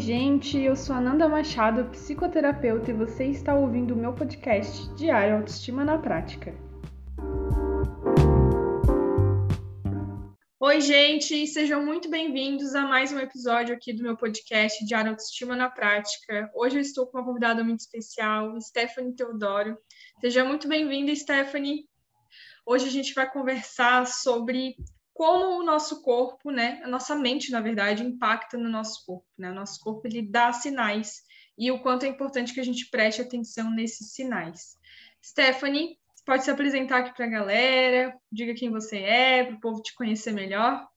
gente, eu sou Ananda Machado, psicoterapeuta, e você está ouvindo o meu podcast Diário Autoestima na Prática. Oi, gente, sejam muito bem-vindos a mais um episódio aqui do meu podcast Diário Autoestima na Prática. Hoje eu estou com uma convidada muito especial, Stephanie Teodoro. Seja muito bem-vinda, Stephanie. Hoje a gente vai conversar sobre como o nosso corpo, né, a nossa mente, na verdade, impacta no nosso corpo, né? O nosso corpo ele dá sinais e o quanto é importante que a gente preste atenção nesses sinais. Stephanie, pode se apresentar aqui para a galera, diga quem você é, para o povo te conhecer melhor.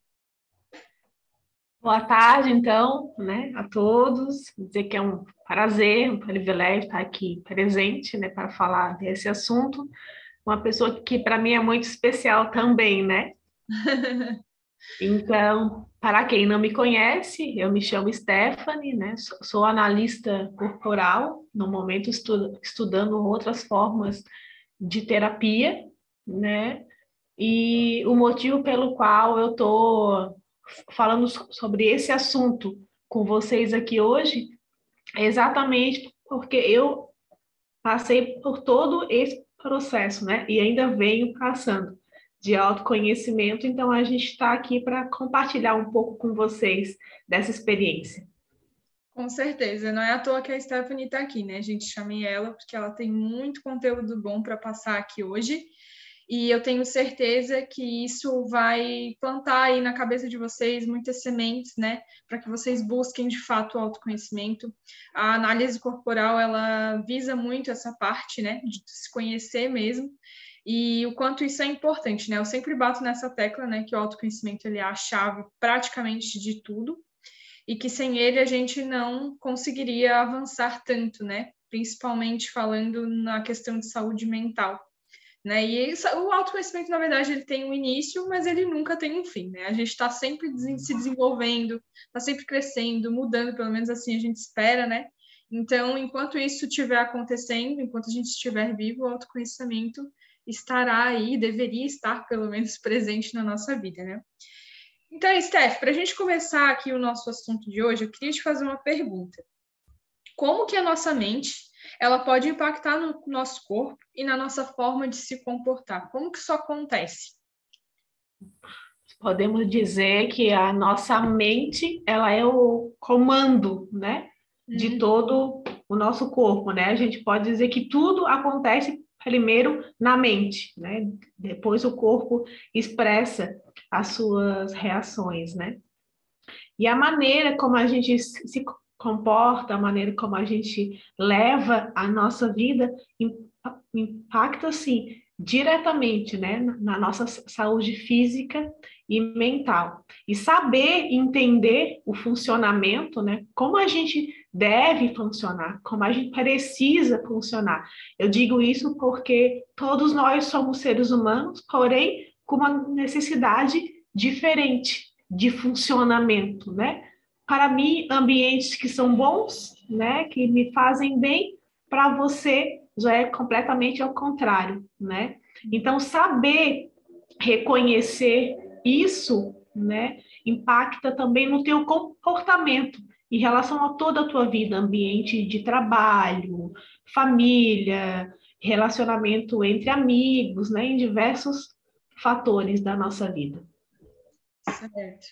Boa tarde, então, né, a todos. Dizer que é um prazer, um privilégio estar aqui presente, né, para falar desse assunto. Uma pessoa que para mim é muito especial também, né? Então, para quem não me conhece, eu me chamo Stephanie, né? Sou analista corporal, no momento estu estudando outras formas de terapia, né? E o motivo pelo qual eu estou falando sobre esse assunto com vocês aqui hoje é exatamente porque eu passei por todo esse processo, né? E ainda venho passando de autoconhecimento, então a gente está aqui para compartilhar um pouco com vocês dessa experiência. Com certeza, não é à toa que a Stephanie está aqui, né? A gente chamei ela porque ela tem muito conteúdo bom para passar aqui hoje. E eu tenho certeza que isso vai plantar aí na cabeça de vocês muitas sementes, né, para que vocês busquem de fato o autoconhecimento. A análise corporal, ela visa muito essa parte, né, de se conhecer mesmo e o quanto isso é importante, né? Eu sempre bato nessa tecla, né, que o autoconhecimento ele é a chave praticamente de tudo e que sem ele a gente não conseguiria avançar tanto, né? Principalmente falando na questão de saúde mental. Né? E isso, o autoconhecimento, na verdade, ele tem um início, mas ele nunca tem um fim, né? A gente está sempre se desenvolvendo, está sempre crescendo, mudando, pelo menos assim a gente espera, né? Então, enquanto isso estiver acontecendo, enquanto a gente estiver vivo, o autoconhecimento estará aí, deveria estar pelo menos presente na nossa vida, né? Então, Steph, para a gente começar aqui o nosso assunto de hoje, eu queria te fazer uma pergunta. Como que a nossa mente ela pode impactar no nosso corpo e na nossa forma de se comportar? Como que isso acontece? Podemos dizer que a nossa mente ela é o comando, né, de uhum. todo o nosso corpo, né? A gente pode dizer que tudo acontece primeiro na mente, né? Depois o corpo expressa as suas reações, né? E a maneira como a gente se comporta, a maneira como a gente leva a nossa vida impacta assim diretamente, né, na nossa saúde física e mental. E saber entender o funcionamento, né, como a gente deve funcionar, como a gente precisa funcionar. Eu digo isso porque todos nós somos seres humanos, porém com uma necessidade diferente de funcionamento, né? Para mim, ambientes que são bons, né, que me fazem bem, para você já é completamente ao contrário, né? Então, saber reconhecer isso, né, impacta também no teu comportamento em relação a toda a tua vida, ambiente de trabalho, família, relacionamento entre amigos, né, em diversos fatores da nossa vida. Certo.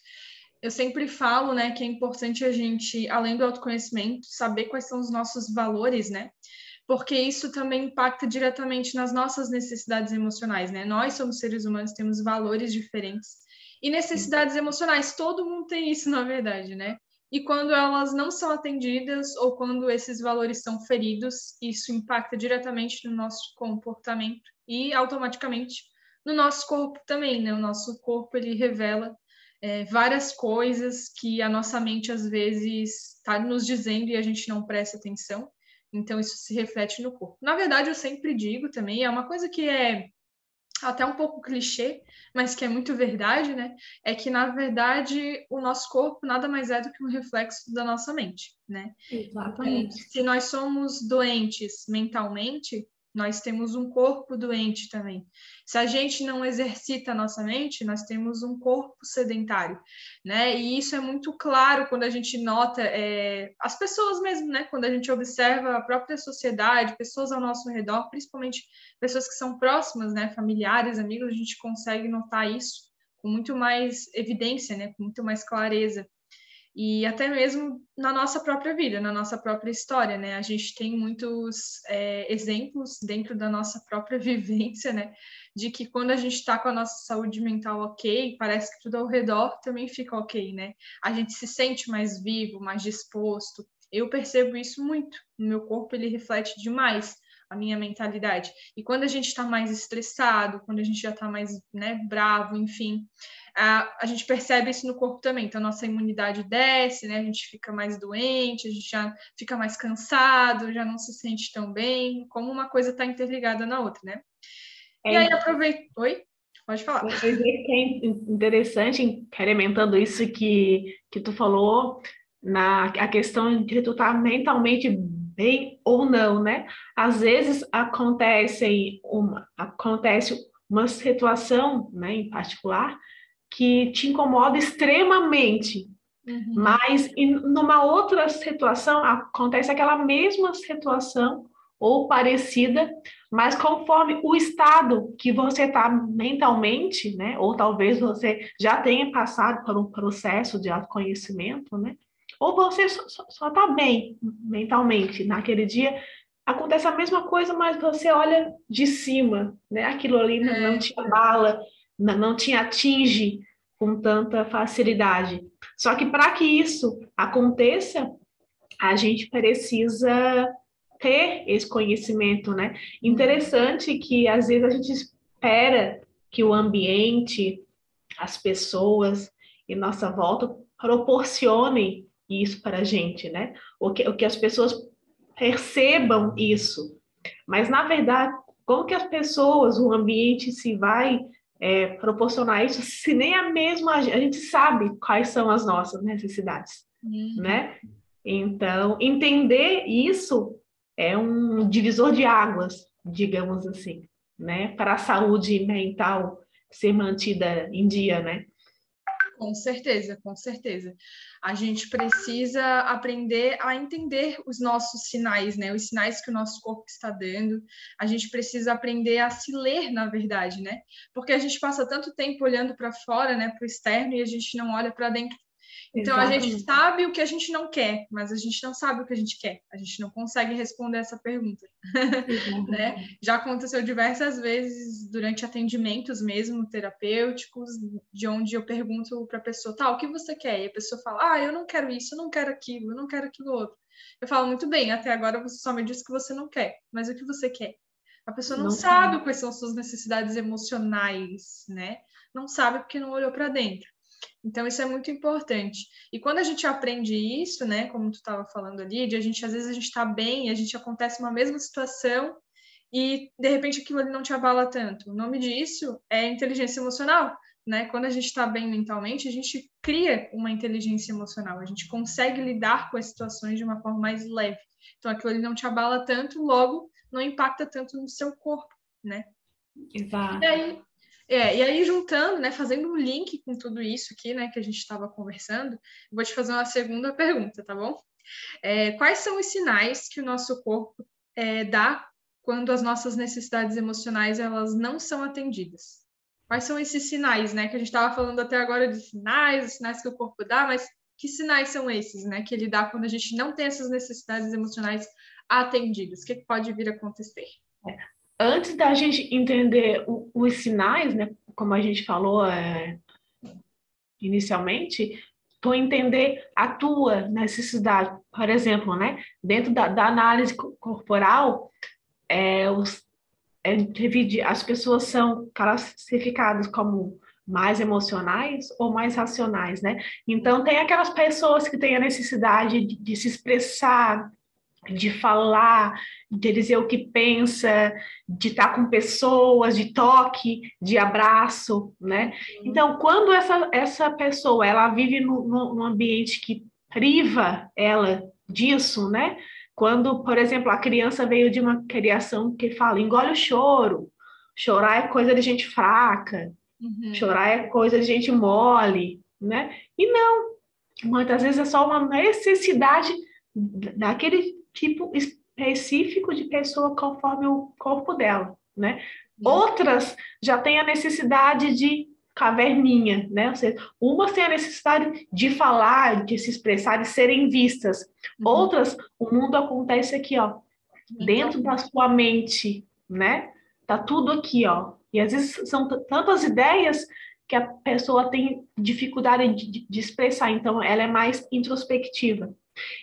Eu sempre falo, né, que é importante a gente, além do autoconhecimento, saber quais são os nossos valores, né? Porque isso também impacta diretamente nas nossas necessidades emocionais, né? Nós somos seres humanos, temos valores diferentes e necessidades emocionais. Todo mundo tem isso, na verdade, né? E quando elas não são atendidas ou quando esses valores são feridos, isso impacta diretamente no nosso comportamento e automaticamente no nosso corpo também, né? O nosso corpo ele revela é, várias coisas que a nossa mente às vezes está nos dizendo e a gente não presta atenção. Então isso se reflete no corpo. Na verdade, eu sempre digo também, é uma coisa que é até um pouco clichê, mas que é muito verdade, né? É que, na verdade, o nosso corpo nada mais é do que um reflexo da nossa mente, né? Exatamente. Se nós somos doentes mentalmente, nós temos um corpo doente também. Se a gente não exercita a nossa mente, nós temos um corpo sedentário, né? E isso é muito claro quando a gente nota é, as pessoas mesmo, né? Quando a gente observa a própria sociedade, pessoas ao nosso redor, principalmente pessoas que são próximas, né? Familiares, amigos, a gente consegue notar isso com muito mais evidência, né? Com muito mais clareza e até mesmo na nossa própria vida, na nossa própria história, né? A gente tem muitos é, exemplos dentro da nossa própria vivência, né? De que quando a gente está com a nossa saúde mental ok, parece que tudo ao redor também fica ok, né? A gente se sente mais vivo, mais disposto. Eu percebo isso muito. No meu corpo ele reflete demais a minha mentalidade. E quando a gente está mais estressado, quando a gente já está mais né, bravo, enfim, a, a gente percebe isso no corpo também. Então, a nossa imunidade desce, né? A gente fica mais doente, a gente já fica mais cansado, já não se sente tão bem, como uma coisa está interligada na outra, né? É, e aí, aproveita. Oi? Pode falar. Eu que é interessante, incrementando isso que, que tu falou, na a questão de tu estar tá mentalmente bem ou não, né? Às vezes acontece uma, acontece uma situação, né, em particular, que te incomoda extremamente, uhum. mas em, numa outra situação acontece aquela mesma situação ou parecida, mas conforme o estado que você está mentalmente, né, ou talvez você já tenha passado por um processo de autoconhecimento, né, ou você só está bem mentalmente naquele dia, acontece a mesma coisa, mas você olha de cima, né? Aquilo ali é. não te abala, não te atinge com tanta facilidade. Só que para que isso aconteça, a gente precisa ter esse conhecimento, né? Interessante que às vezes a gente espera que o ambiente, as pessoas em nossa volta proporcionem isso para a gente, né? O que, que as pessoas percebam isso. Mas, na verdade, como que as pessoas, o ambiente se vai é, proporcionar isso, se nem a mesma a gente sabe quais são as nossas necessidades, uhum. né? Então, entender isso é um divisor de águas, digamos assim, né? Para a saúde mental ser mantida em dia, né? Com certeza, com certeza. A gente precisa aprender a entender os nossos sinais, né? Os sinais que o nosso corpo está dando. A gente precisa aprender a se ler, na verdade, né? Porque a gente passa tanto tempo olhando para fora, né, para o externo, e a gente não olha para dentro então Exatamente. a gente sabe o que a gente não quer, mas a gente não sabe o que a gente quer. A gente não consegue responder essa pergunta. né? Já aconteceu diversas vezes durante atendimentos mesmo terapêuticos, de onde eu pergunto para a pessoa, tá, o que você quer? E a pessoa fala, ah, eu não quero isso, eu não quero aquilo, eu não quero aquilo outro. Eu falo, muito bem, até agora você só me disse que você não quer, mas o que você quer? A pessoa não, não sabe quais são as suas necessidades emocionais, né? Não sabe porque não olhou para dentro. Então, isso é muito importante. E quando a gente aprende isso, né, como tu estava falando ali, de a gente, às vezes, a gente está bem, a gente acontece uma mesma situação e, de repente, aquilo ali não te abala tanto. O nome disso é inteligência emocional, né? Quando a gente está bem mentalmente, a gente cria uma inteligência emocional, a gente consegue lidar com as situações de uma forma mais leve. Então, aquilo ali não te abala tanto, logo, não impacta tanto no seu corpo, né? Exato. E aí, é, e aí juntando, né, fazendo um link com tudo isso aqui, né, que a gente estava conversando, vou te fazer uma segunda pergunta, tá bom? É, quais são os sinais que o nosso corpo é, dá quando as nossas necessidades emocionais elas não são atendidas? Quais são esses sinais, né, que a gente estava falando até agora de sinais, os sinais que o corpo dá, mas que sinais são esses, né, que ele dá quando a gente não tem essas necessidades emocionais atendidas? O que, que pode vir a acontecer? Antes da gente entender o, os sinais, né, como a gente falou é, inicialmente, tu entender a tua necessidade. Por exemplo, né, dentro da, da análise corporal, é, os, é, as pessoas são classificadas como mais emocionais ou mais racionais, né? Então, tem aquelas pessoas que têm a necessidade de, de se expressar, de falar, de dizer o que pensa, de estar com pessoas, de toque, de abraço, né? Uhum. Então, quando essa, essa pessoa ela vive no, no, num ambiente que priva ela disso, né? Quando, por exemplo, a criança veio de uma criação que fala, engole o choro, chorar é coisa de gente fraca, uhum. chorar é coisa de gente mole, né? E não, muitas vezes é só uma necessidade daquele tipo específico de pessoa conforme o corpo dela, né? Outras já têm a necessidade de caverninha, né? Ou seja, umas têm a necessidade de falar, de se expressar, de serem vistas. Uhum. Outras, o mundo acontece aqui, ó, dentro da sua mente, né? Tá tudo aqui, ó. E às vezes são tantas ideias que a pessoa tem dificuldade de, de expressar, então ela é mais introspectiva.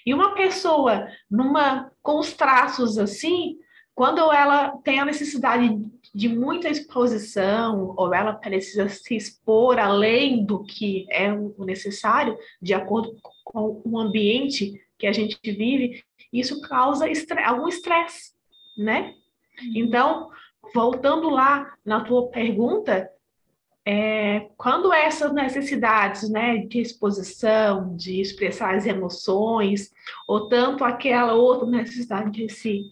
E uma pessoa numa com os traços assim, quando ela tem a necessidade de muita exposição, ou ela precisa se expor além do que é o necessário, de acordo com o ambiente que a gente vive, isso causa algum estresse, né? Uhum. Então, voltando lá na tua pergunta, é, quando essas necessidades né, de exposição, de expressar as emoções, ou tanto aquela outra necessidade de se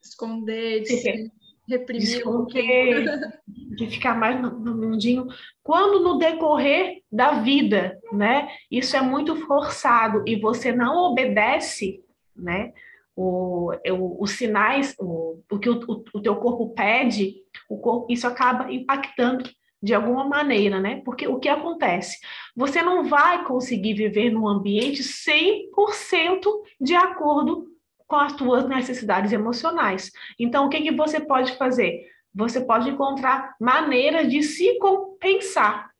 esconder, de se, reprimir, de, esconder, de ficar mais no, no mundinho, quando no decorrer da vida, né, isso é muito forçado e você não obedece, né, o, o, os sinais, o, o que o, o, teu corpo pede, o corpo, isso acaba impactando de alguma maneira, né? Porque o que acontece? Você não vai conseguir viver num ambiente 100% de acordo com as suas necessidades emocionais. Então, o que, que você pode fazer? Você pode encontrar maneiras de se compensar.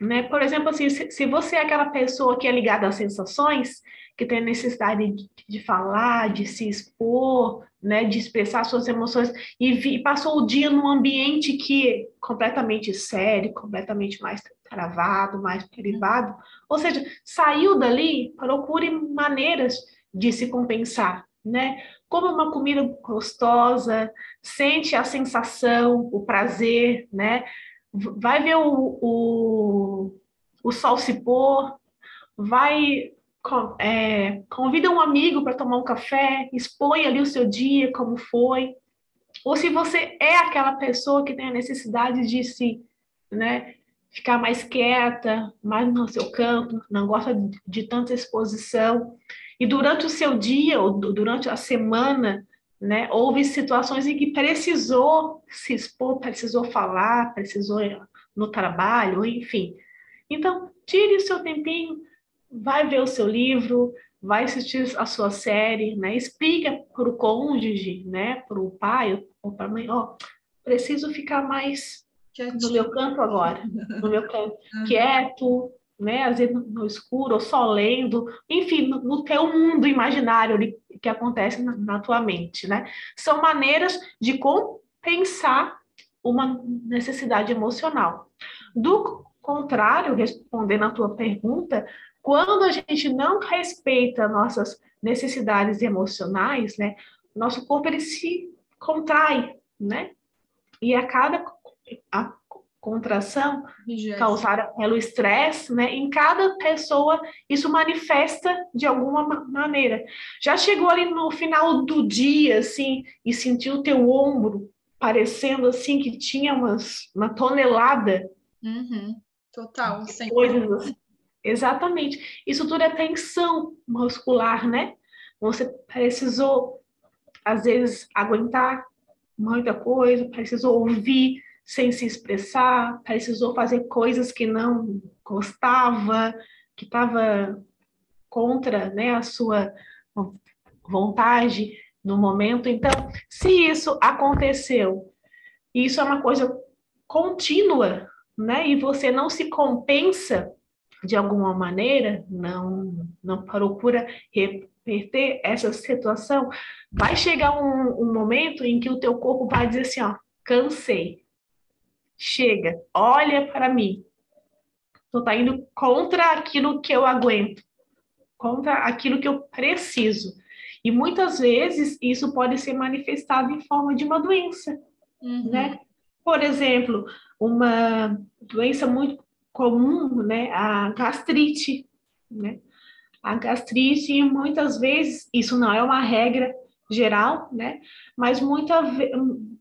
Né? Por exemplo, assim, se, você é aquela pessoa que é ligada às sensações, que tem necessidade de, de falar, de se expor, né, de expressar suas emoções e, vi, passou o dia num ambiente que é completamente sério, completamente mais travado, mais privado, ou seja, saiu dali, procure maneiras de se compensar, né? Come uma comida gostosa, sente a sensação, o prazer, né? Vai ver o, o, o sol se pôr, vai é, convida um amigo para tomar um café, expõe ali o seu dia, como foi. Ou se você é aquela pessoa que tem a necessidade de se, né, ficar mais quieta, mais no seu canto, não gosta de, de tanta exposição, e durante o seu dia ou durante a semana, né, houve situações em que precisou se expor, precisou falar, precisou no trabalho, enfim. Então, tire o seu tempinho, vai ver o seu livro, vai assistir a sua série, né? Explica para o cônjuge, né, para o pai ou para a mãe, ó, oh, preciso ficar mais Quietinho. no meu canto agora, no meu canto, quieto, né? Às vezes no escuro, ou só lendo, enfim, no, no teu mundo imaginário ali, que acontece na, na tua mente, né? São maneiras de compensar uma necessidade emocional. Do contrário, respondendo a tua pergunta, quando a gente não respeita nossas necessidades emocionais, né? Nosso corpo ele se contrai, né? E a cada a contração causada pelo estresse, né? Em cada pessoa isso manifesta de alguma maneira. Já chegou ali no final do dia, assim, e sentiu o teu ombro parecendo assim que tinha umas, uma tonelada. Uhum. Total, sem coisas assim. Exatamente. Isso tudo é tensão muscular, né? Você precisou, às vezes, aguentar muita coisa, precisou ouvir sem se expressar, precisou fazer coisas que não gostava, que estava contra né, a sua vontade no momento. Então, se isso aconteceu, isso é uma coisa contínua, né? E você não se compensa de alguma maneira, não, não procura reverter essa situação, vai chegar um, um momento em que o teu corpo vai dizer assim, ó, cansei, chega, olha para mim. Tu tá indo contra aquilo que eu aguento, contra aquilo que eu preciso. E muitas vezes isso pode ser manifestado em forma de uma doença, uhum. né? Por exemplo, uma doença muito comum, né? A gastrite, né? A gastrite, muitas vezes, isso não é uma regra geral, né? Mas muita,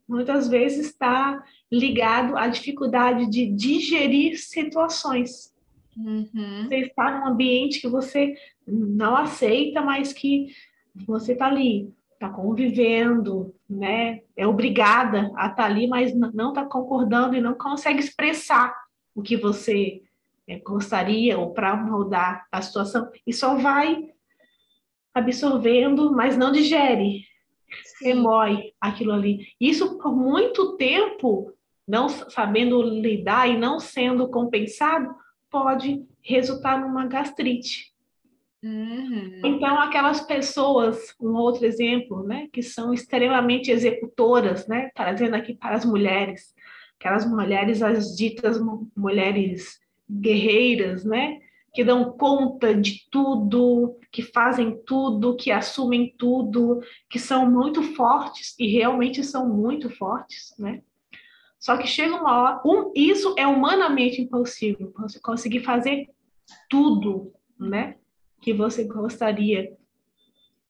muitas vezes está ligado à dificuldade de digerir situações. Uhum. Você está num ambiente que você não aceita, mas que você está ali, está convivendo, né? É obrigada a estar tá ali, mas não está concordando e não consegue expressar o que você é, gostaria ou para mudar a situação e só vai absorvendo, mas não digere, remói aquilo ali. Isso por muito tempo, não sabendo lidar e não sendo compensado, pode resultar numa gastrite. Uhum. Então, aquelas pessoas, um outro exemplo, né, que são extremamente executoras, né, trazendo aqui para as mulheres, aquelas mulheres, as ditas mulheres guerreiras, né? Que dão conta de tudo, que fazem tudo, que assumem tudo, que são muito fortes e realmente são muito fortes, né? Só que chega uma hora, um, isso é humanamente impossível, você conseguir fazer tudo, né? Que você gostaria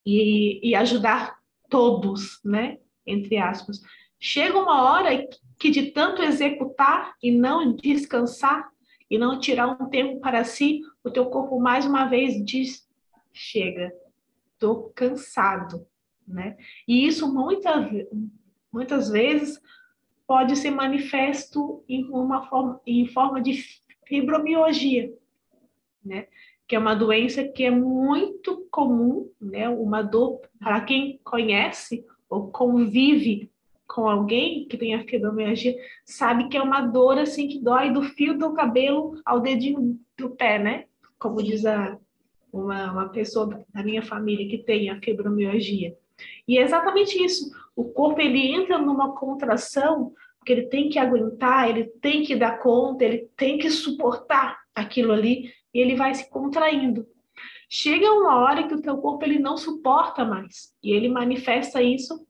e, e ajudar todos, né? Entre aspas. Chega uma hora que de tanto executar e não descansar, e não tirar um tempo para si, o teu corpo mais uma vez diz: chega, estou cansado, né? E isso muita, muitas vezes pode ser manifesto em uma forma, em forma de fibromialgia, né? Que é uma doença que é muito comum, né? Uma dor para quem conhece ou convive com alguém que tem a fibromialgia sabe que é uma dor assim que dói do fio do cabelo ao dedinho do pé, né? Como diz a, uma, uma pessoa da minha família que tem a fibromialgia. E é exatamente isso. O corpo ele entra numa contração porque ele tem que aguentar, ele tem que dar conta, ele tem que suportar aquilo ali e ele vai se contraindo. Chega uma hora que o teu corpo ele não suporta mais e ele manifesta isso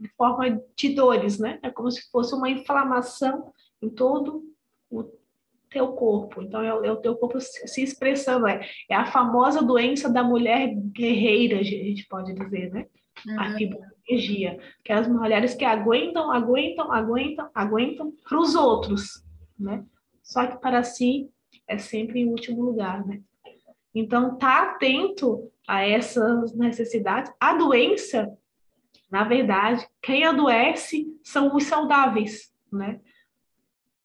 em forma de dores, né? É como se fosse uma inflamação em todo o teu corpo. Então, é o, é o teu corpo se expressando. É, é a famosa doença da mulher guerreira, a gente pode dizer, né? Uhum. A fibromialgia. Aquelas mulheres que aguentam, aguentam, aguentam, aguentam para os outros, né? Só que para si é sempre em último lugar, né? Então, tá atento a essas necessidades. A doença na verdade, quem adoece são os saudáveis, né?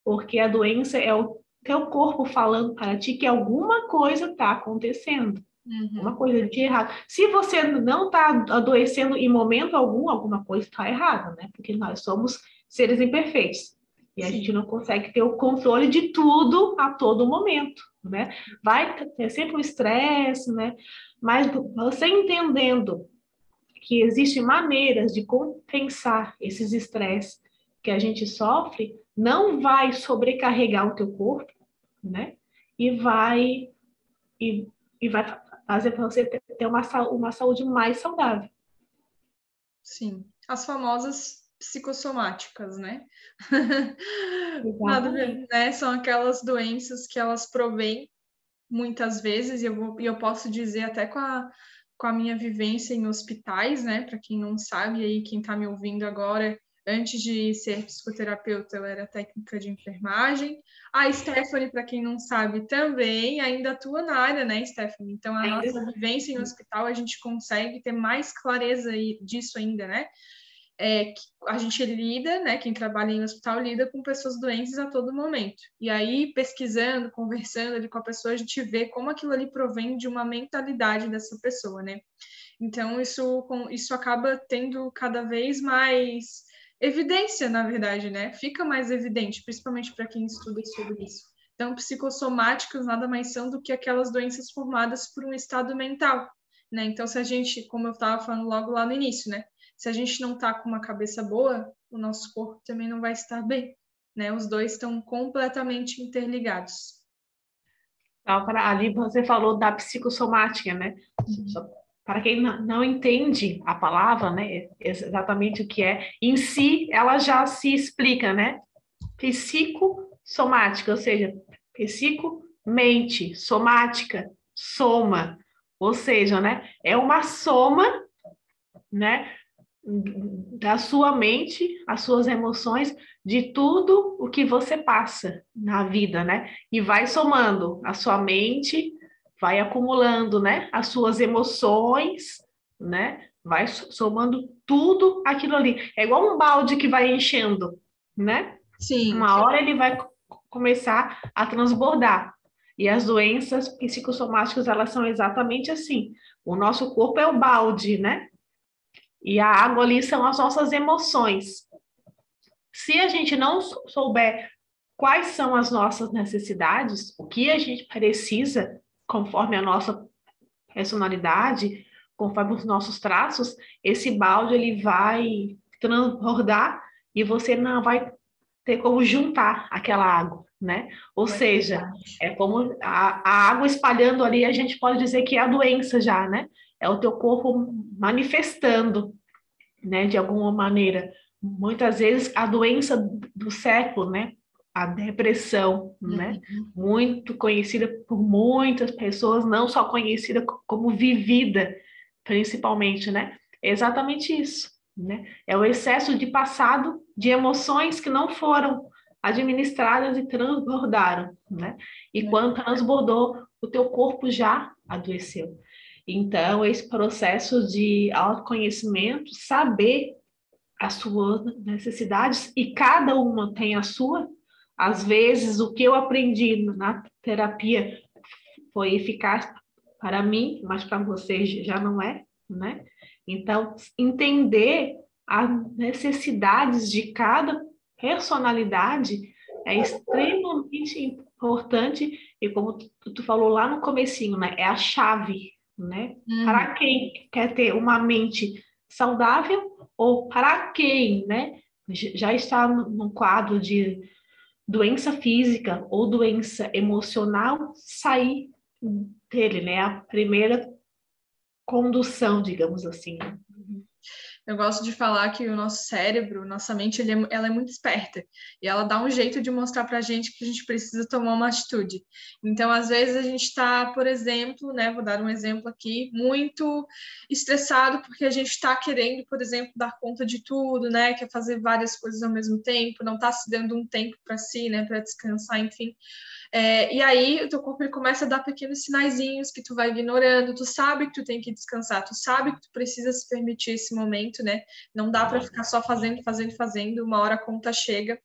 Porque a doença é o teu corpo falando para ti que alguma coisa está acontecendo. Uhum. Uma coisa de errado. Se você não está adoecendo em momento algum, alguma coisa está errada, né? Porque nós somos seres imperfeitos. E Sim. a gente não consegue ter o controle de tudo a todo momento, né? Vai ter sempre um estresse, né? Mas você entendendo que existem maneiras de compensar esses estresses que a gente sofre, não vai sobrecarregar o teu corpo, né? E vai e, e vai fazer para você ter uma, uma saúde mais saudável. Sim, as famosas psicossomáticas, né? Nada, né? São aquelas doenças que elas provêm muitas vezes, e eu, vou, e eu posso dizer até com a com a minha vivência em hospitais, né? Para quem não sabe, aí quem está me ouvindo agora, antes de ser psicoterapeuta, ela era técnica de enfermagem. A Stephanie, para quem não sabe, também ainda atua na área, né, Stephanie? Então, a nossa vivência em hospital, a gente consegue ter mais clareza disso ainda, né? É, a gente lida, né, quem trabalha em hospital lida com pessoas doentes a todo momento. E aí, pesquisando, conversando ali com a pessoa, a gente vê como aquilo ali provém de uma mentalidade dessa pessoa, né? Então, isso, isso acaba tendo cada vez mais evidência, na verdade, né? Fica mais evidente, principalmente para quem estuda sobre isso. Então, psicossomáticas nada mais são do que aquelas doenças formadas por um estado mental, né? Então, se a gente, como eu estava falando logo lá no início, né? Se a gente não está com uma cabeça boa, o nosso corpo também não vai estar bem, né? Os dois estão completamente interligados. Para ali você falou da psicossomática, né? Uhum. Para quem não entende a palavra, né, exatamente o que é, em si ela já se explica, né? Psicossomática, ou seja, psico, mente, somática, soma, Ou seja, né, é uma soma, né, da sua mente, as suas emoções, de tudo o que você passa na vida, né? E vai somando a sua mente, vai acumulando, né? As suas emoções, né? Vai somando tudo aquilo ali. É igual um balde que vai enchendo, né? Sim. Uma hora ele vai começar a transbordar. E as doenças psicossomáticas, elas são exatamente assim. O nosso corpo é o balde, né? E a água ali são as nossas emoções. Se a gente não souber quais são as nossas necessidades, o que a gente precisa, conforme a nossa personalidade, conforme os nossos traços, esse balde ele vai transbordar e você não vai ter como juntar aquela água, né? Ou é seja, verdade. é como a, a, água espalhando ali, a gente pode dizer que é a doença já, né? É o teu corpo manifestando, né? De alguma maneira. Muitas vezes a doença do século, né? A depressão, né? uhum. Muito conhecida por muitas pessoas, não só conhecida como vivida, principalmente, né? É exatamente isso, né? É o excesso de passado de emoções que não foram administradas e transbordaram, né? E é. quando transbordou, o teu corpo já adoeceu. Então, esse processo de autoconhecimento, saber as suas necessidades, e cada uma tem a sua. Às vezes, o que eu aprendi na terapia foi eficaz para mim, mas para vocês já não é, né? Então, entender as necessidades de cada personalidade é extremamente importante e como tu, tu falou lá no comecinho, né, é a chave, né? Uhum. Para quem quer ter uma mente saudável ou para quem, né, já está no quadro de doença física ou doença emocional, sair dele, né? A primeira condução, digamos assim. Eu gosto de falar que o nosso cérebro, nossa mente, é, ela é muito esperta e ela dá um jeito de mostrar para a gente que a gente precisa tomar uma atitude. Então, às vezes a gente está, por exemplo, né, vou dar um exemplo aqui, muito estressado porque a gente está querendo, por exemplo, dar conta de tudo, né, quer fazer várias coisas ao mesmo tempo, não está se dando um tempo para si, né, para descansar, enfim. É, e aí o teu corpo ele começa a dar pequenos sinaizinhos que tu vai ignorando, tu sabe que tu tem que descansar, tu sabe que tu precisa se permitir esse momento, né? Não dá para ficar só fazendo, fazendo, fazendo, uma hora a conta chega.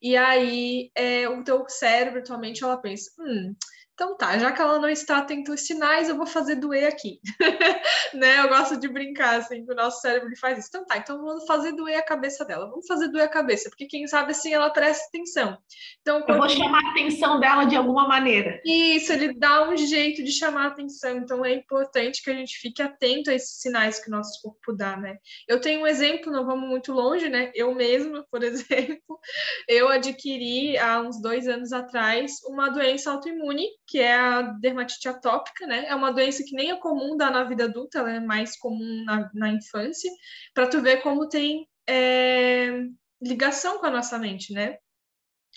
E aí é, o teu cérebro, tua mente, ela pensa, hum, então tá, já que ela não está atento aos sinais, eu vou fazer doer aqui. né? Eu gosto de brincar assim, que o nosso cérebro faz isso. Então tá, então vamos fazer doer a cabeça dela. Vamos fazer doer a cabeça, porque quem sabe assim ela presta atenção. Então, quando... Eu vou chamar a atenção dela de alguma maneira. Isso, ele dá um jeito de chamar a atenção. Então é importante que a gente fique atento a esses sinais que o nosso corpo dá, né? Eu tenho um exemplo, não vamos muito longe, né? Eu mesma, por exemplo, eu adquiri há uns dois anos atrás uma doença autoimune que é a dermatite atópica, né? É uma doença que nem é comum dar na vida adulta, ela é mais comum na, na infância, para tu ver como tem é, ligação com a nossa mente, né?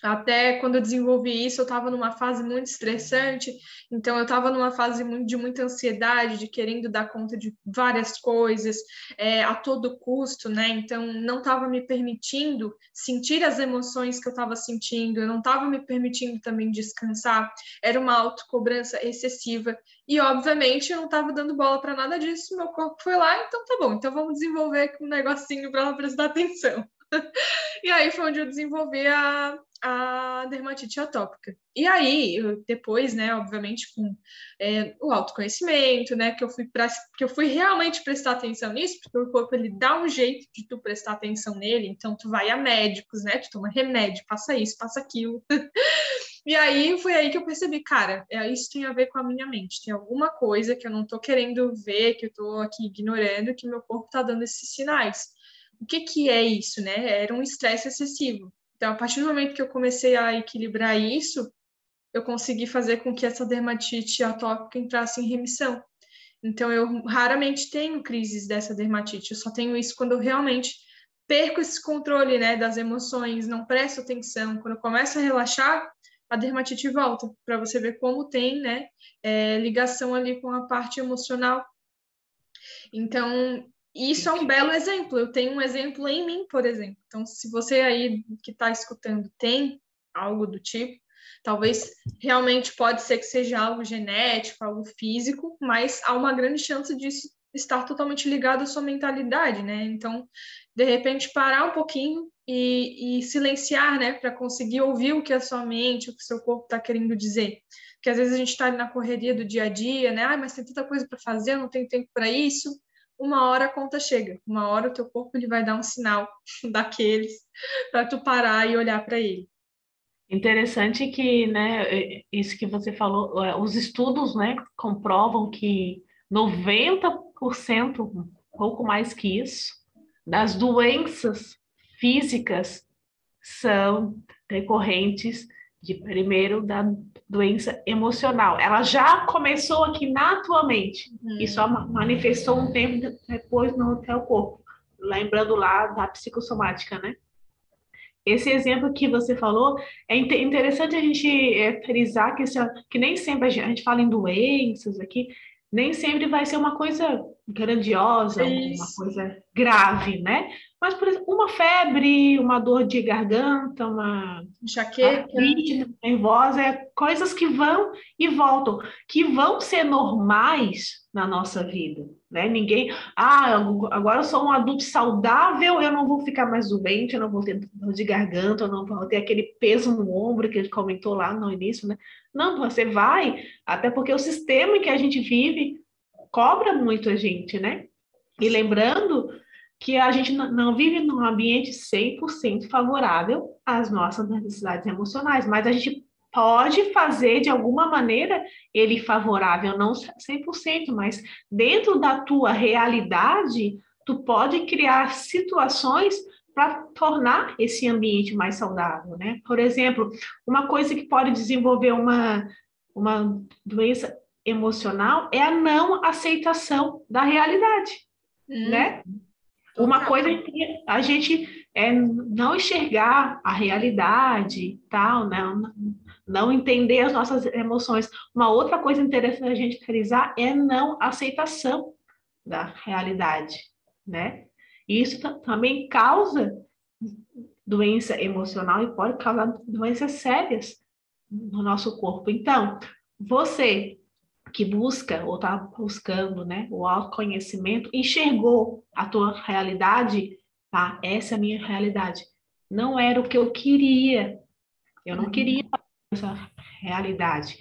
Até quando eu desenvolvi isso, eu estava numa fase muito estressante, então eu estava numa fase de muita ansiedade, de querendo dar conta de várias coisas é, a todo custo, né? Então não estava me permitindo sentir as emoções que eu estava sentindo, eu não estava me permitindo também descansar, era uma autocobrança excessiva e obviamente eu não estava dando bola para nada disso, meu corpo foi lá, então tá bom, então vamos desenvolver um negocinho para ela prestar atenção. e aí foi onde eu desenvolvi a, a dermatite atópica. E aí, depois, né, obviamente, com é, o autoconhecimento, né, que eu fui pra, que eu fui realmente prestar atenção nisso, porque o corpo ele dá um jeito de tu prestar atenção nele, então tu vai a médicos, né, tu toma remédio, passa isso, passa aquilo. e aí foi aí que eu percebi, cara, é, isso tem a ver com a minha mente, tem alguma coisa que eu não tô querendo ver, que eu tô aqui ignorando, que meu corpo tá dando esses sinais. O que que é isso, né? Era um estresse excessivo. Então, a partir do momento que eu comecei a equilibrar isso, eu consegui fazer com que essa dermatite atópica entrasse em remissão. Então, eu raramente tenho crises dessa dermatite, eu só tenho isso quando eu realmente perco esse controle né, das emoções, não presto atenção. Quando eu começo a relaxar, a dermatite volta, para você ver como tem né, é, ligação ali com a parte emocional. Então, isso é um belo exemplo. Eu tenho um exemplo em mim, por exemplo. Então, se você aí que está escutando tem algo do tipo, talvez realmente pode ser que seja algo genético, algo físico, mas há uma grande chance disso estar totalmente ligado à sua mentalidade, né? Então, de repente, parar um pouquinho e, e silenciar, né, para conseguir ouvir o que a sua mente, o que o seu corpo está querendo dizer. Porque às vezes a gente está na correria do dia a dia, né? Ah, mas tem tanta coisa para fazer, eu não tenho tempo para isso. Uma hora a conta chega, uma hora o teu corpo ele vai dar um sinal daqueles para tu parar e olhar para ele. Interessante que, né, isso que você falou, é, os estudos, né, comprovam que 90%, um pouco mais que isso, das doenças físicas são decorrentes de primeiro da doença emocional. Ela já começou aqui naturalmente uhum. e só manifestou um tempo depois no teu corpo. Lembrando lá da psicossomática, né? Esse exemplo que você falou é interessante a gente é, frisar que, esse, que nem sempre a gente, a gente fala em doenças aqui, nem sempre vai ser uma coisa grandiosa, Isso. uma coisa grave, né? Mas, por exemplo, uma febre, uma dor de garganta, uma enxaqueca, nervosa, é coisas que vão e voltam, que vão ser normais na nossa vida, né? Ninguém, ah, agora eu sou um adulto saudável, eu não vou ficar mais doente, eu não vou ter dor de garganta, eu não vou ter aquele peso no ombro que ele comentou lá no início, né? Não, você vai, até porque o sistema em que a gente vive cobra muito a gente, né? E lembrando que a gente não vive num ambiente 100% favorável às nossas necessidades emocionais, mas a gente pode fazer de alguma maneira ele favorável, não 100%, mas dentro da tua realidade, tu pode criar situações para tornar esse ambiente mais saudável, né? Por exemplo, uma coisa que pode desenvolver uma, uma doença emocional é a não aceitação da realidade, né? Uma coisa é a gente é não enxergar a realidade, tal, né? não, não entender as nossas emoções. Uma outra coisa interessante a gente frisar é não aceitação da realidade, né? E isso também causa doença emocional e pode causar doenças sérias no nosso corpo. Então, você que busca ou está buscando né, o autoconhecimento, enxergou a tua realidade, tá? Essa é a minha realidade. Não era o que eu queria. Eu não queria essa realidade.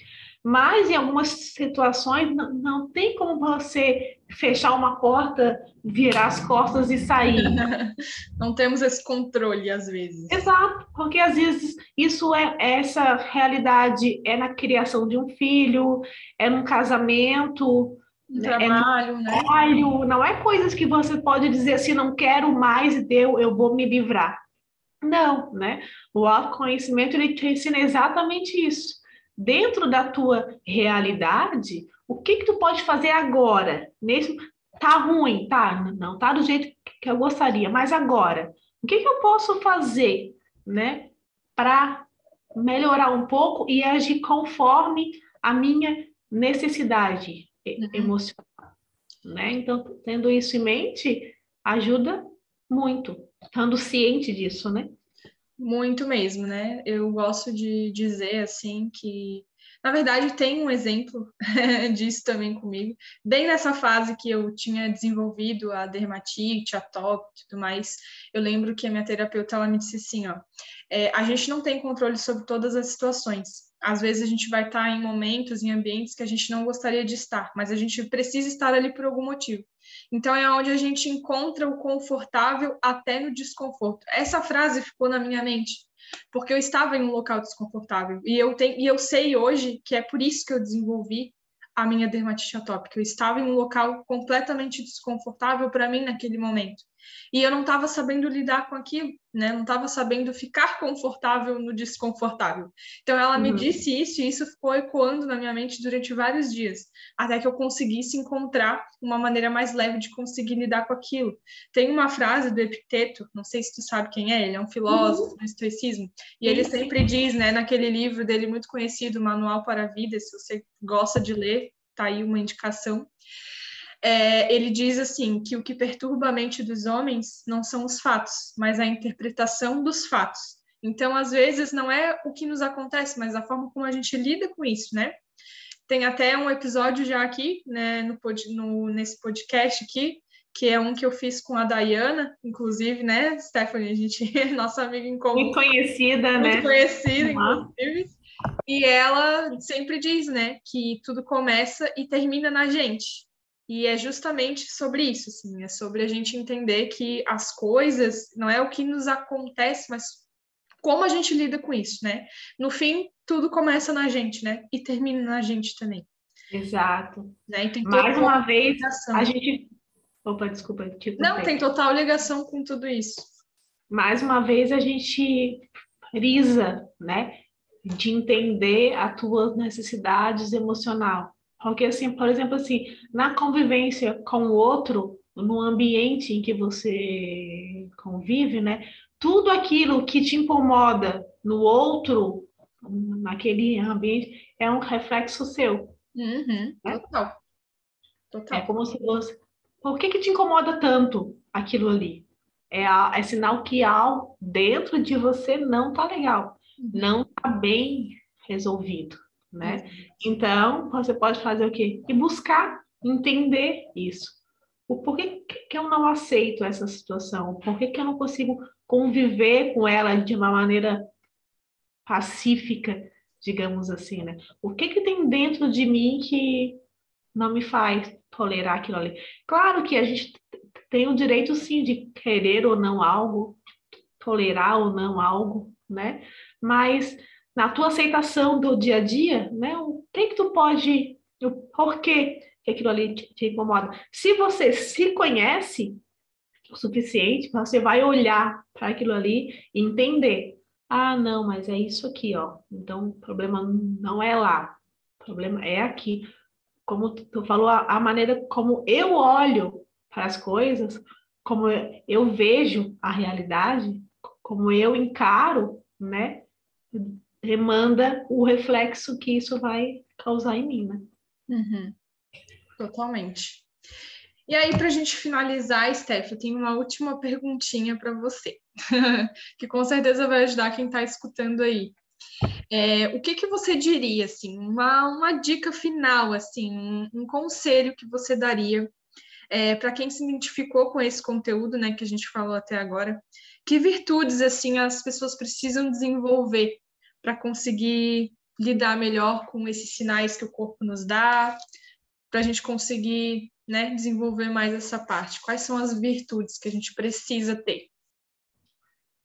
Mas em algumas situações não, não tem como você fechar uma porta, virar as costas e sair. não temos esse controle às vezes. Exato, porque às vezes isso é essa realidade é na criação de um filho, é num casamento, um trabalho, é né? Trabalho, não é coisas que você pode dizer assim, não quero mais e eu, eu vou me livrar. Não, né? O autoconhecimento ele te ensina exatamente isso dentro da tua realidade, o que que tu pode fazer agora? Nesse tá ruim, tá? Não tá do jeito que eu gostaria, mas agora, o que que eu posso fazer, né, para melhorar um pouco e agir conforme a minha necessidade uhum. emocional, né? Então, tendo isso em mente, ajuda muito, estando ciente disso, né? Muito mesmo, né? Eu gosto de dizer assim que, na verdade, tem um exemplo disso também comigo. Bem nessa fase que eu tinha desenvolvido a dermatite, a toque e tudo mais, eu lembro que a minha terapeuta ela me disse assim, ó, é, a gente não tem controle sobre todas as situações. Às vezes a gente vai estar em momentos, em ambientes que a gente não gostaria de estar, mas a gente precisa estar ali por algum motivo. Então é onde a gente encontra o confortável até no desconforto. Essa frase ficou na minha mente, porque eu estava em um local desconfortável e eu tenho e eu sei hoje que é por isso que eu desenvolvi a minha dermatite atópica. Eu estava em um local completamente desconfortável para mim naquele momento. E eu não estava sabendo lidar com aquilo, né? Não estava sabendo ficar confortável no desconfortável. Então ela me uhum. disse isso e isso ficou ecoando na minha mente durante vários dias, até que eu conseguisse encontrar uma maneira mais leve de conseguir lidar com aquilo. Tem uma frase do Epiteto, não sei se tu sabe quem é, ele é um filósofo uhum. do estoicismo, e ele sempre diz, né, naquele livro dele muito conhecido, Manual para a Vida, se você gosta de ler, tá aí uma indicação é, ele diz assim que o que perturba a mente dos homens não são os fatos, mas a interpretação dos fatos. Então, às vezes, não é o que nos acontece, mas a forma como a gente lida com isso, né? Tem até um episódio já aqui, né, no, no, nesse podcast aqui, que é um que eu fiz com a Dayana, inclusive, né, Stephanie, a gente, nossa amiga em comum. Muito conhecida, muito né? Muito conhecida, uhum. inclusive. E ela sempre diz, né, que tudo começa e termina na gente. E é justamente sobre isso, assim, é sobre a gente entender que as coisas não é o que nos acontece, mas como a gente lida com isso, né? No fim, tudo começa na gente, né? E termina na gente também. Exato. Né? Mais uma vez, ligação. a gente. Opa, desculpa. Tipo, não, tem total ligação com tudo isso. Mais uma vez, a gente frisa, né? De entender as tuas necessidades emocional. Porque, assim, por exemplo, assim, na convivência com o outro, no ambiente em que você convive, né? Tudo aquilo que te incomoda no outro, naquele ambiente, é um reflexo seu. Uhum, né? Total. Total. É como se você. Por que, que te incomoda tanto aquilo ali? É, é sinal que algo dentro de você não tá legal, uhum. não tá bem resolvido né? Então, você pode fazer o quê? E buscar entender isso. O porquê que eu não aceito essa situação? Por que, que eu não consigo conviver com ela de uma maneira pacífica, digamos assim, né? O que que tem dentro de mim que não me faz tolerar aquilo ali? Claro que a gente tem o direito, sim, de querer ou não algo, tolerar ou não algo, né? Mas na tua aceitação do dia a dia, né? O que que tu pode, o porquê que aquilo ali te, te incomoda. Se você se conhece o suficiente, você vai olhar para aquilo ali e entender. Ah, não, mas é isso aqui, ó. Então, o problema não é lá. O problema é aqui. Como tu falou, a, a maneira como eu olho para as coisas, como eu vejo a realidade, como eu encaro, né? Demanda o reflexo que isso vai causar em mim, né? Uhum. Totalmente. E aí, para a gente finalizar, Steph, eu tenho uma última perguntinha para você, que com certeza vai ajudar quem está escutando aí. É, o que, que você diria, assim, uma, uma dica final, assim, um, um conselho que você daria é, para quem se identificou com esse conteúdo, né, que a gente falou até agora? Que virtudes, assim, as pessoas precisam desenvolver para conseguir lidar melhor com esses sinais que o corpo nos dá, para a gente conseguir né, desenvolver mais essa parte? Quais são as virtudes que a gente precisa ter?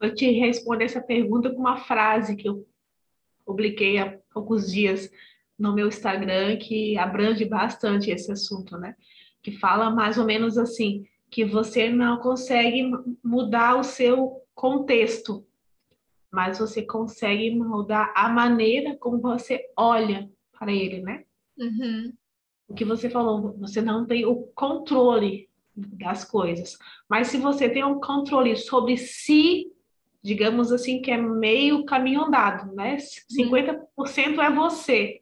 Eu te responder essa pergunta com uma frase que eu publiquei há poucos dias no meu Instagram que abrange bastante esse assunto, né? Que fala mais ou menos assim, que você não consegue mudar o seu contexto, mas você consegue mudar a maneira como você olha para ele, né? Uhum. O que você falou, você não tem o controle das coisas, mas se você tem um controle sobre si, digamos assim, que é meio caminho andado, né? 50% uhum. é você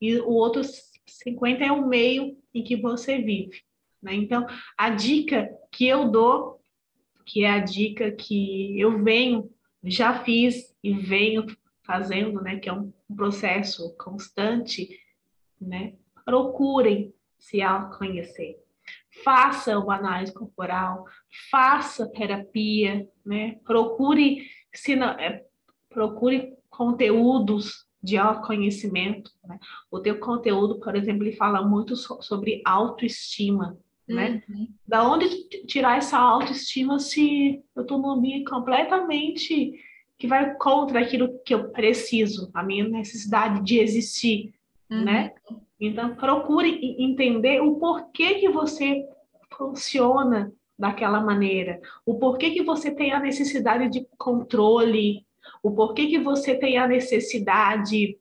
e o outro 50% é o meio em que você vive. Né? Então, a dica que eu dou, que é a dica que eu venho já fiz e venho fazendo, né, que é um processo constante, né? Procurem se autoconhecer. Faça uma análise corporal, faça terapia, né? Procure se não, é, procure conteúdos de autoconhecimento, né? O teu conteúdo, por exemplo, ele fala muito so, sobre autoestima, né? Uhum. Da onde tirar essa autoestima se eu estou num ambiente completamente que vai contra aquilo que eu preciso, a minha necessidade de existir, uhum. né? Então procure entender o porquê que você funciona daquela maneira, o porquê que você tem a necessidade de controle, o porquê que você tem a necessidade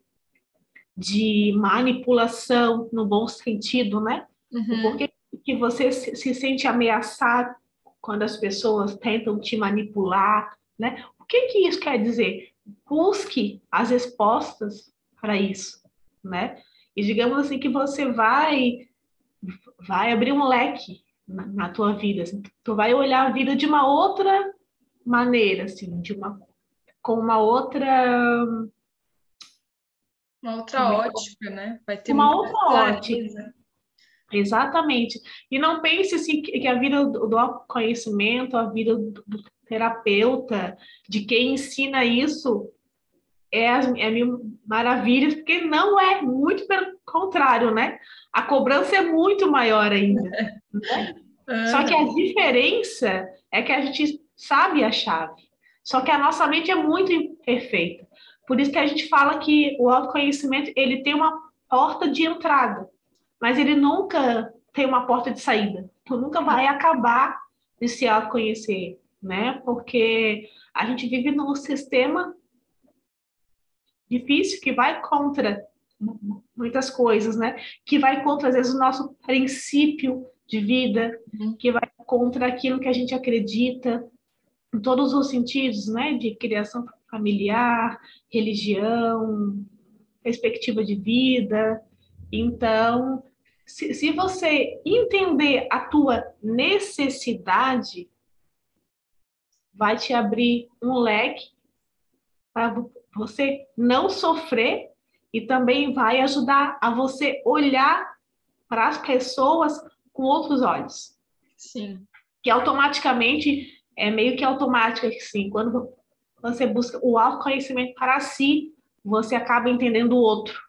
de manipulação no bom sentido, né? Uhum. O porquê que você se, se sente ameaçado quando as pessoas tentam te manipular, né? O que que isso quer dizer? Busque as respostas para isso, né? E digamos assim que você vai vai abrir um leque na, na tua vida, assim, tu vai olhar a vida de uma outra maneira, assim, de uma com uma outra uma outra ótica, né? Vai ter uma outra ótica. Exatamente. E não pense assim que a vida do, conhecimento, a vida do, do terapeuta, de quem ensina isso, é, é mil maravilhas, porque não é, muito pelo contrário, né? A cobrança é muito maior ainda. Né? Só que a diferença é que a gente sabe a chave. Só que a nossa mente é muito imperfeita. Por isso que a gente fala que o autoconhecimento ele tem uma porta de entrada, mas ele nunca tem uma porta de saída. Tu nunca vai acabar de se autoconhecer, né? Porque a gente vive num sistema difícil que vai contra muitas coisas, né? Que vai contra às vezes o nosso princípio de vida, uhum. que vai contra aquilo que a gente acredita em todos os sentidos, né? De criação familiar, religião, perspectiva de vida. Então, se, se você entender a tua necessidade, vai te abrir um leque para você não sofrer e também vai ajudar a você olhar para as pessoas com outros olhos. Sim. Que automaticamente é meio que automático assim, quando você busca o autoconhecimento para si, você acaba entendendo o outro,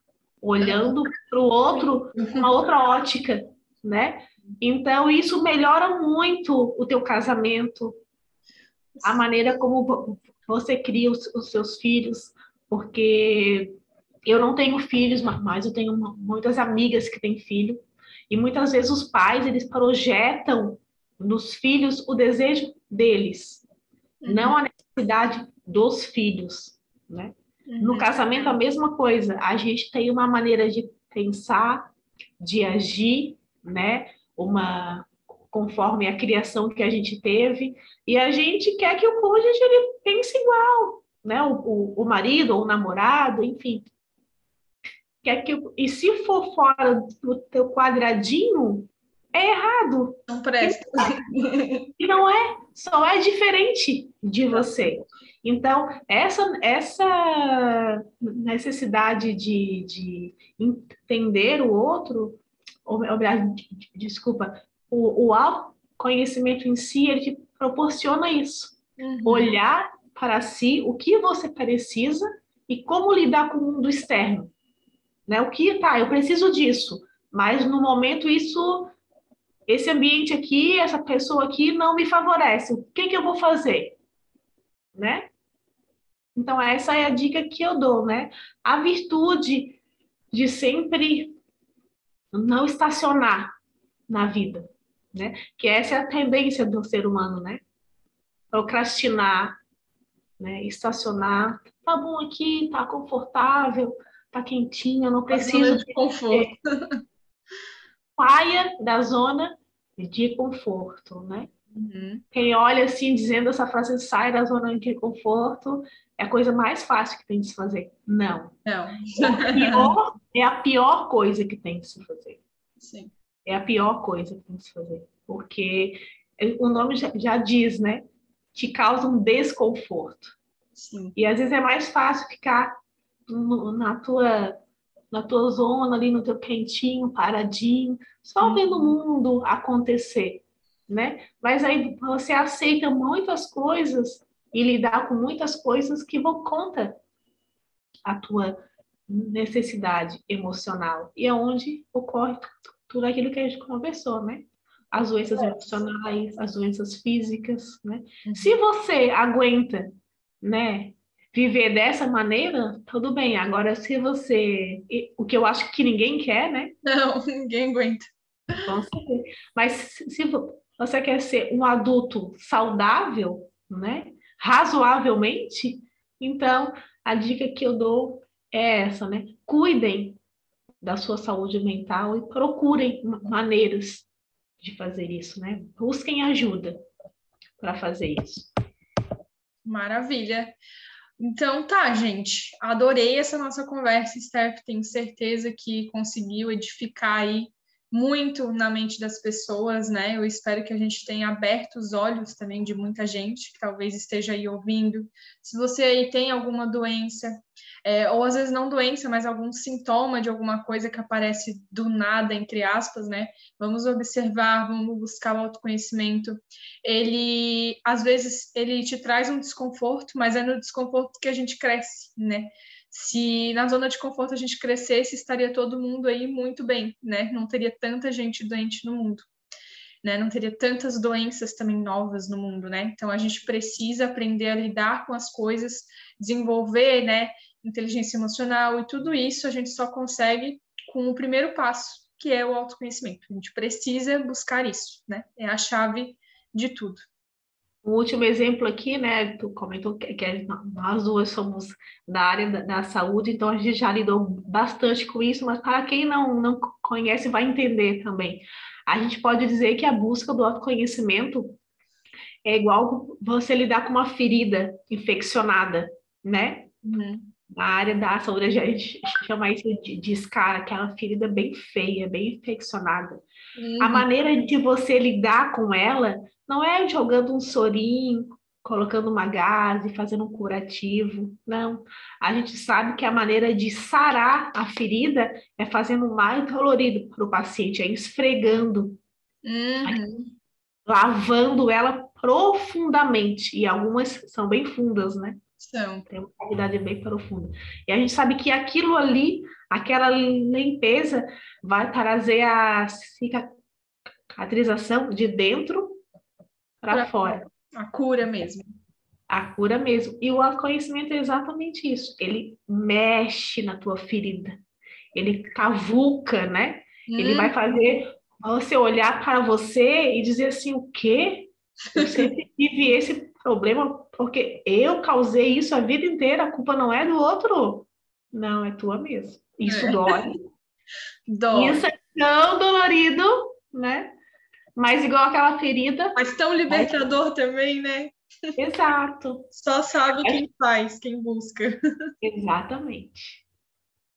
olhando para o outro uma outra ótica, né? Então isso melhora muito o teu casamento, a maneira como você cria os, os seus filhos, porque eu não tenho filhos, mas eu tenho muitas amigas que têm filho, e muitas vezes os pais, eles projetam nos filhos o desejo deles, uhum. não a necessidade dos filhos, né? Uhum. No casamento a mesma coisa, a gente tem uma maneira de pensar, de agir, né? Uma conforme a criação que a gente teve, e a gente quer que o cônjuge ele pense igual, né? O, o, o marido ou o namorado, enfim. Quer que, e se for fora do teu quadradinho, é errado. Não presta. E não é, só é diferente de você. Então, essa, essa necessidade de, de entender o outro, ou, desculpa, o, o autoconhecimento em si, ele te proporciona isso. Uhum. Olhar para si o que você precisa e como lidar com o mundo externo. Né? O que, tá, eu preciso disso, mas no momento isso, esse ambiente aqui, essa pessoa aqui não me favorece. O que, que eu vou fazer? Né? Então, essa é a dica que eu dou, né? A virtude de sempre não estacionar na vida né? Que essa é a tendência do ser humano, né? Procrastinar, né? Estacionar, tá bom aqui, tá confortável, tá quentinho, não preciso de conforto. Saia da zona de conforto, né? Uhum. Quem olha assim dizendo essa frase sai da zona de conforto é a coisa mais fácil que tem de se fazer. Não. Não. É, pior, é a pior coisa que tem de se fazer. Sim é a pior coisa que tem que se fazer, porque o nome já, já diz, né? Te causa um desconforto. Sim. E às vezes é mais fácil ficar no, na tua na tua zona ali no teu quentinho, paradinho, só uhum. vendo o mundo acontecer, né? Mas aí você aceita muitas coisas e lidar com muitas coisas que vão contra a tua necessidade emocional e é onde ocorre tudo aquilo que a gente conversou, né? As doenças emocionais, as doenças físicas, né? Uhum. Se você aguenta, né, viver dessa maneira, tudo bem. Agora, se você. O que eu acho que ninguém quer, né? Não, ninguém aguenta. Mas se você quer ser um adulto saudável, né? Razoavelmente, então a dica que eu dou é essa, né? Cuidem da sua saúde mental e procurem maneiras de fazer isso, né? Busquem ajuda para fazer isso. Maravilha. Então tá, gente. Adorei essa nossa conversa, Steph. Tenho certeza que conseguiu edificar aí muito na mente das pessoas, né? Eu espero que a gente tenha aberto os olhos também de muita gente que talvez esteja aí ouvindo. Se você aí tem alguma doença, é, ou às vezes não doença, mas algum sintoma de alguma coisa que aparece do nada, entre aspas, né? Vamos observar, vamos buscar o autoconhecimento. Ele, às vezes, ele te traz um desconforto, mas é no desconforto que a gente cresce, né? Se na zona de conforto a gente crescesse, estaria todo mundo aí muito bem, né? Não teria tanta gente doente no mundo. Né, não teria tantas doenças também novas no mundo, né? Então a gente precisa aprender a lidar com as coisas, desenvolver, né, inteligência emocional e tudo isso a gente só consegue com o primeiro passo, que é o autoconhecimento. A gente precisa buscar isso, né? É a chave de tudo. O último exemplo aqui, né, tu comentou que, que nós duas somos da área da, da, saúde, então a gente já lidou bastante com isso, mas para quem não, não conhece vai entender também. A gente pode dizer que a busca do autoconhecimento é igual você lidar com uma ferida infeccionada, né? Uhum. Na área da saúde, a gente chama isso de, de escara, aquela ferida bem feia, bem infeccionada. Uhum. A maneira de você lidar com ela não é jogando um sorinho, colocando uma gase, fazendo um curativo. Não. A gente sabe que a maneira de sarar a ferida é fazendo mais dolorido para o paciente, é esfregando, uhum. lavando ela profundamente. E algumas são bem fundas, né? São. Tem uma qualidade bem profunda. E a gente sabe que aquilo ali, aquela limpeza, vai trazer a cicatrização de dentro para fora. A cura mesmo. A cura mesmo. E o autoconhecimento é exatamente isso. Ele mexe na tua ferida. Ele cavuca, né? Hum. Ele vai uhum. fazer você olhar para você e dizer assim: o quê? Eu sempre tive esse problema porque eu causei isso a vida inteira, a culpa não é do outro. Não, é tua mesmo. Isso é. dói. dói. Isso é tão dolorido, né? Mas igual aquela ferida. Mas tão libertador também, né? Exato. Só sabe é... quem faz, quem busca. Exatamente.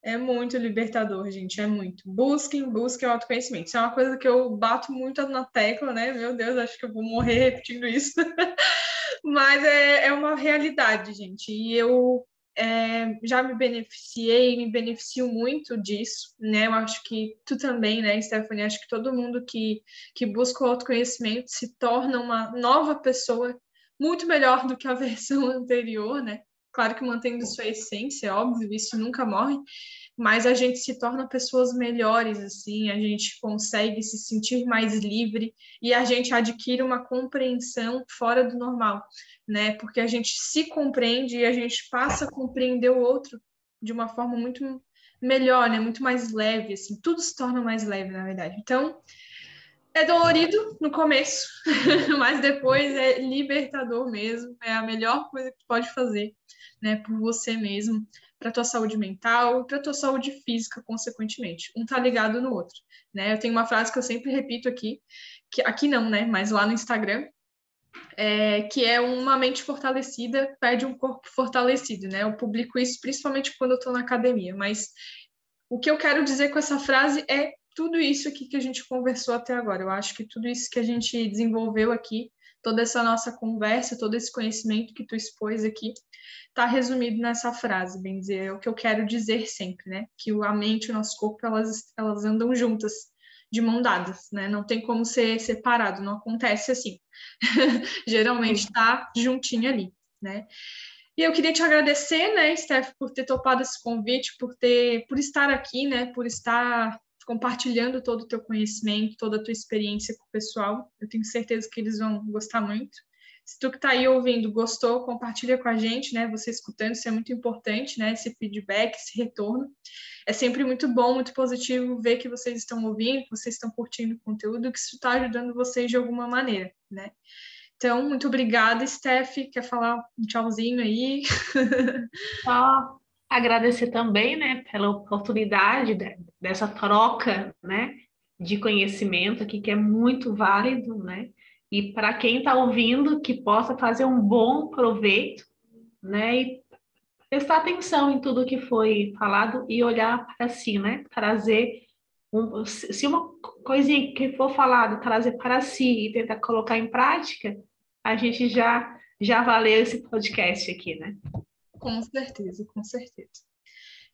É muito libertador, gente, é muito. Busquem, busquem o autoconhecimento. Isso é uma coisa que eu bato muito na tecla, né? Meu Deus, acho que eu vou morrer repetindo isso. Mas é, é uma realidade, gente. E eu é, já me beneficiei, me beneficio muito disso, né? Eu acho que tu também, né, Stephanie? Acho que todo mundo que, que busca o autoconhecimento se torna uma nova pessoa muito melhor do que a versão anterior, né? Claro que mantendo sua essência, óbvio, isso nunca morre, mas a gente se torna pessoas melhores, assim, a gente consegue se sentir mais livre e a gente adquire uma compreensão fora do normal, né? Porque a gente se compreende e a gente passa a compreender o outro de uma forma muito melhor, né? Muito mais leve, assim, tudo se torna mais leve, na verdade. Então, é dolorido no começo, mas depois é libertador mesmo, é a melhor coisa que tu pode fazer, né, por você mesmo, para tua saúde mental, para tua saúde física, consequentemente. Um tá ligado no outro, né? Eu tenho uma frase que eu sempre repito aqui, que aqui não, né, mas lá no Instagram, é, que é uma mente fortalecida pede um corpo fortalecido, né? Eu publico isso principalmente quando eu estou na academia, mas o que eu quero dizer com essa frase é tudo isso aqui que a gente conversou até agora. Eu acho que tudo isso que a gente desenvolveu aqui, toda essa nossa conversa, todo esse conhecimento que tu expôs aqui, está resumido nessa frase, bem dizer, é o que eu quero dizer sempre, né? Que a mente e o nosso corpo, elas, elas andam juntas, de mão dadas, né? Não tem como ser separado, não acontece assim. Geralmente está juntinho ali, né? E eu queria te agradecer, né, Steph, por ter topado esse convite, por ter, por estar aqui, né, por estar compartilhando todo o teu conhecimento, toda a tua experiência com o pessoal. Eu tenho certeza que eles vão gostar muito Se tu que está aí ouvindo gostou, compartilha com a gente, né? Você escutando, isso é muito importante, né? Esse feedback, esse retorno. É sempre muito bom, muito positivo ver que vocês estão ouvindo, que vocês estão curtindo o conteúdo, que isso está ajudando vocês de alguma maneira, né? Então, muito obrigada, Steph. Quer falar um tchauzinho aí? Só agradecer também, né, pela oportunidade dessa troca, né, de conhecimento aqui, que é muito válido, né? E para quem está ouvindo, que possa fazer um bom proveito, né? E prestar atenção em tudo que foi falado e olhar para si, né? Trazer um, se uma coisinha que for falado, trazer para si e tentar colocar em prática, a gente já já valeu esse podcast aqui, né? Com certeza, com certeza.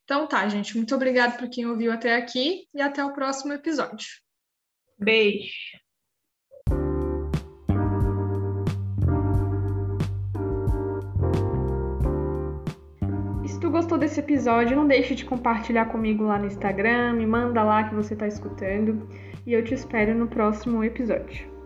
Então tá, gente, muito obrigada por quem ouviu até aqui e até o próximo episódio. Beijo. se tu gostou desse episódio, não deixe de compartilhar comigo lá no Instagram, me manda lá que você está escutando e eu te espero no próximo episódio.